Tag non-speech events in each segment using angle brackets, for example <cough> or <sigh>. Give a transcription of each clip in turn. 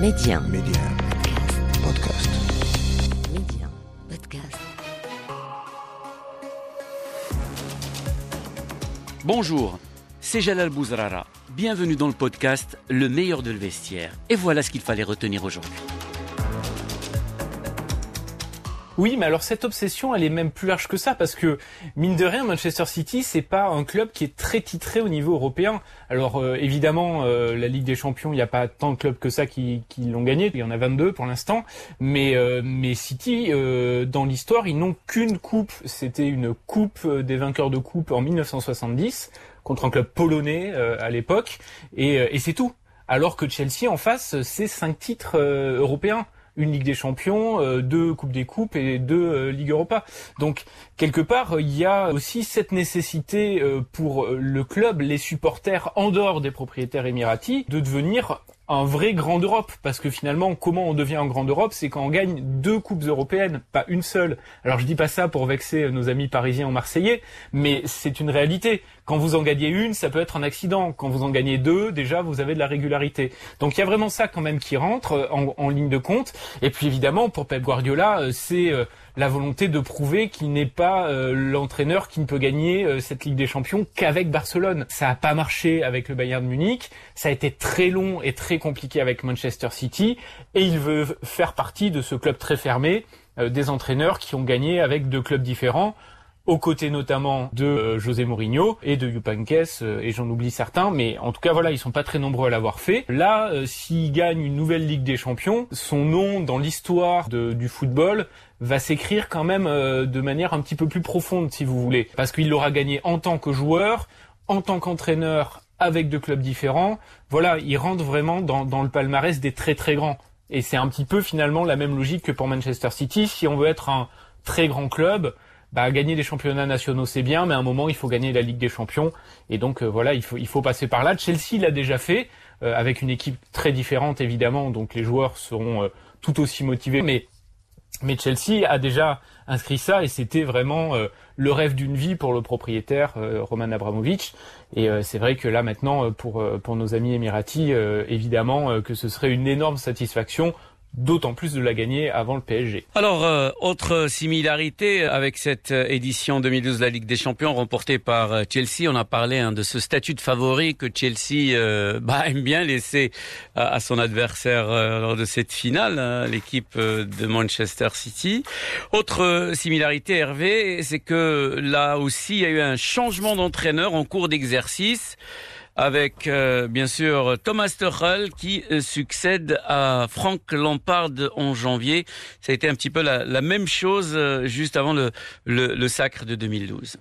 Média. Média. Podcast. Média. Podcast. Bonjour, c'est Jalal Bouzrara. Bienvenue dans le podcast Le meilleur de le vestiaire. Et voilà ce qu'il fallait retenir aujourd'hui. Oui, mais alors cette obsession, elle est même plus large que ça parce que mine de rien, Manchester City, c'est pas un club qui est très titré au niveau européen. Alors euh, évidemment, euh, la Ligue des Champions, il n'y a pas tant de clubs que ça qui, l'ont gagné. Il y en a 22 pour l'instant, mais euh, mais City, dans l'histoire, ils n'ont qu'une coupe. C'était une coupe des vainqueurs de coupe en 1970 contre un club polonais à l'époque, et, et c'est tout. Alors que Chelsea en face, c'est cinq titres européens une Ligue des Champions, euh, deux Coupes des Coupes et deux euh, Ligue Europa. Donc quelque part, il y a aussi cette nécessité euh, pour le club, les supporters en dehors des propriétaires émiratis, de devenir un vrai grand d'Europe. Parce que finalement, comment on devient un grand d'Europe, c'est quand on gagne deux coupes européennes, pas une seule. Alors je dis pas ça pour vexer nos amis parisiens ou marseillais, mais c'est une réalité. Quand vous en gagnez une, ça peut être un accident. Quand vous en gagnez deux, déjà, vous avez de la régularité. Donc il y a vraiment ça quand même qui rentre euh, en, en ligne de compte. Et puis évidemment, pour Pep Guardiola, euh, c'est euh, la volonté de prouver qu'il n'est pas l'entraîneur qui ne peut gagner cette Ligue des Champions qu'avec Barcelone. Ça n'a pas marché avec le Bayern de Munich, ça a été très long et très compliqué avec Manchester City, et il veut faire partie de ce club très fermé des entraîneurs qui ont gagné avec deux clubs différents aux côtés notamment de euh, José Mourinho et de Yupankes, euh, et j'en oublie certains, mais en tout cas voilà, ils sont pas très nombreux à l'avoir fait. Là, euh, s'il gagne une nouvelle Ligue des Champions, son nom dans l'histoire du football va s'écrire quand même de manière un petit peu plus profonde, si vous voulez, parce qu'il l'aura gagné en tant que joueur, en tant qu'entraîneur, avec deux clubs différents. Voilà, il rentre vraiment dans, dans le palmarès des très très grands. Et c'est un petit peu finalement la même logique que pour Manchester City. Si on veut être un très grand club, bah, gagner des championnats nationaux c'est bien, mais à un moment il faut gagner la Ligue des Champions. Et donc euh, voilà, il faut, passer par là. Chelsea l'a déjà fait, euh, avec une équipe très différente évidemment, donc les joueurs seront euh, tout aussi motivés. Mais, mais Chelsea a déjà inscrit ça et c'était vraiment le rêve d'une vie pour le propriétaire Roman Abramovich. Et c'est vrai que là maintenant, pour, pour nos amis émiratis, évidemment que ce serait une énorme satisfaction d'autant plus de la gagner avant le PSG. Alors, euh, autre similarité avec cette euh, édition 2012 de la Ligue des Champions remportée par euh, Chelsea, on a parlé hein, de ce statut de favori que Chelsea <laughs> bah, aime bien laisser à, son adversaire lors de cette finale, hein, l'équipe de Manchester City. Autre similarité, Hervé, c'est que là aussi, il y a eu un changement d'entraîneur en cours d'exercice avec euh, bien sûr Thomas Tuchel qui euh, succède à Frank Lampard en janvier. Ça a été un petit peu la, la même chose euh, juste avant le, le, le sacre de 2012.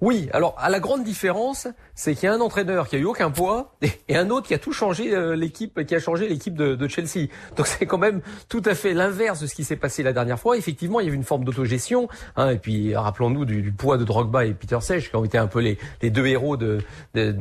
Oui, alors à la grande différence, c'est qu'il y a un entraîneur qui a eu aucun poids <laughs> et, un autre qui a tout changé euh, l'équipe, qui a changé l'équipe de, de, Chelsea. Donc c'est quand même tout à fait l'inverse de ce qui s'est passé la dernière fois. Effectivement, il y avait une forme d'autogestion. Hein, et puis rappelons-nous du, du, poids de Drogba et Peter Sech qui ont été un peu les, les deux héros de, de,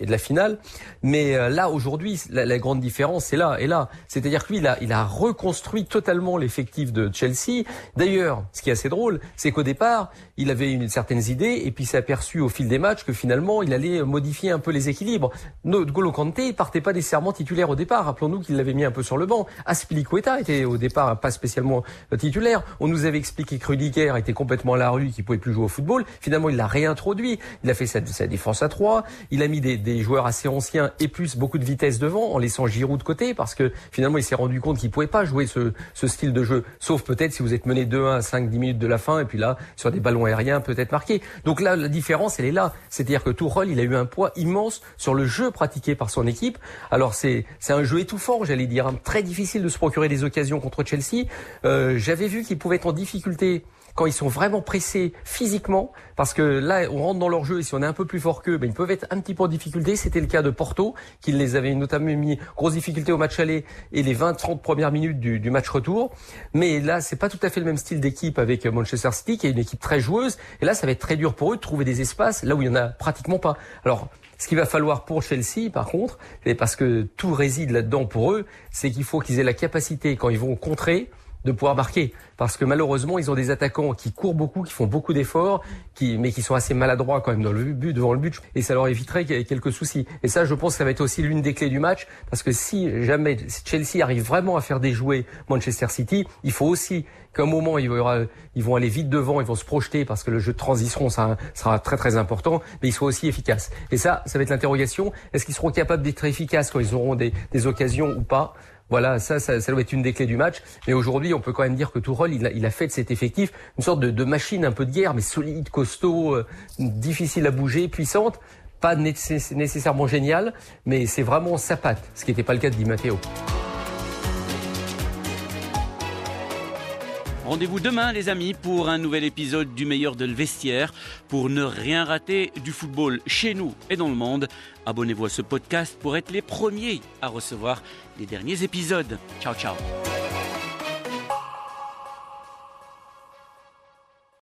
et de la finale. Mais euh, là aujourd'hui, la, la, grande différence, c'est là et là. C'est-à-dire que lui, il a, il a reconstruit totalement l'effectif de Chelsea. D'ailleurs, ce qui est assez drôle, c'est qu'au départ, il avait une certaines idées et puis ça aperçu au fil des matchs que finalement il allait modifier un peu les équilibres. N'Golo Kanté partait pas nécessairement titulaire au départ. Rappelons-nous qu'il l'avait mis un peu sur le banc. Aspilicueta était au départ pas spécialement euh, titulaire. On nous avait expliqué que Rudiger était complètement à la rue, qu'il pouvait plus jouer au football. Finalement, il l'a réintroduit. Il a fait sa, sa, défense à trois. Il a mis des, des, joueurs assez anciens et plus beaucoup de vitesse devant en laissant Giroud de côté parce que finalement il s'est rendu compte qu'il pouvait pas jouer ce, ce style de jeu. Sauf peut-être si vous êtes mené 2-1 à 5-10 minutes de la fin et puis là sur des ballons aériens peut-être marqués. Donc là, la différence, elle est là. C'est-à-dire que Tourelle, il a eu un poids immense sur le jeu pratiqué par son équipe. Alors c'est c'est un jeu étouffant, j'allais dire, hein. très difficile de se procurer des occasions contre Chelsea. Euh, J'avais vu qu'il pouvait être en difficulté quand ils sont vraiment pressés physiquement, parce que là, on rentre dans leur jeu et si on est un peu plus fort qu'eux, ben, ils peuvent être un petit peu en difficulté. C'était le cas de Porto, qui les avait notamment mis grosse difficulté au match aller et les 20-30 premières minutes du, du, match retour. Mais là, c'est pas tout à fait le même style d'équipe avec Manchester City, qui est une équipe très joueuse. Et là, ça va être très dur pour eux de trouver des espaces là où il y en a pratiquement pas. Alors, ce qu'il va falloir pour Chelsea, par contre, et parce que tout réside là-dedans pour eux, c'est qu'il faut qu'ils aient la capacité, quand ils vont contrer, de pouvoir marquer. Parce que malheureusement, ils ont des attaquants qui courent beaucoup, qui font beaucoup d'efforts, qui, mais qui sont assez maladroits quand même dans le but, devant le but. Et ça leur éviterait quelques soucis. Et ça, je pense que ça va être aussi l'une des clés du match. Parce que si jamais Chelsea arrive vraiment à faire déjouer Manchester City, il faut aussi qu'à un moment, ils vont aller vite devant, ils vont se projeter parce que le jeu de transition ça, sera très très important, mais ils soient aussi efficaces. Et ça, ça va être l'interrogation. Est-ce qu'ils seront capables d'être efficaces quand ils auront des, des occasions ou pas? Voilà, ça, ça, ça, doit être une des clés du match. Mais aujourd'hui, on peut quand même dire que Tourelle, il a, il a fait de cet effectif une sorte de, de, machine un peu de guerre, mais solide, costaud, euh, difficile à bouger, puissante. Pas nécessairement géniale, mais c'est vraiment sa patte, ce qui n'était pas le cas de Di Matteo. Rendez-vous demain les amis pour un nouvel épisode du meilleur de le vestiaire. Pour ne rien rater du football chez nous et dans le monde, abonnez-vous à ce podcast pour être les premiers à recevoir les derniers épisodes. Ciao ciao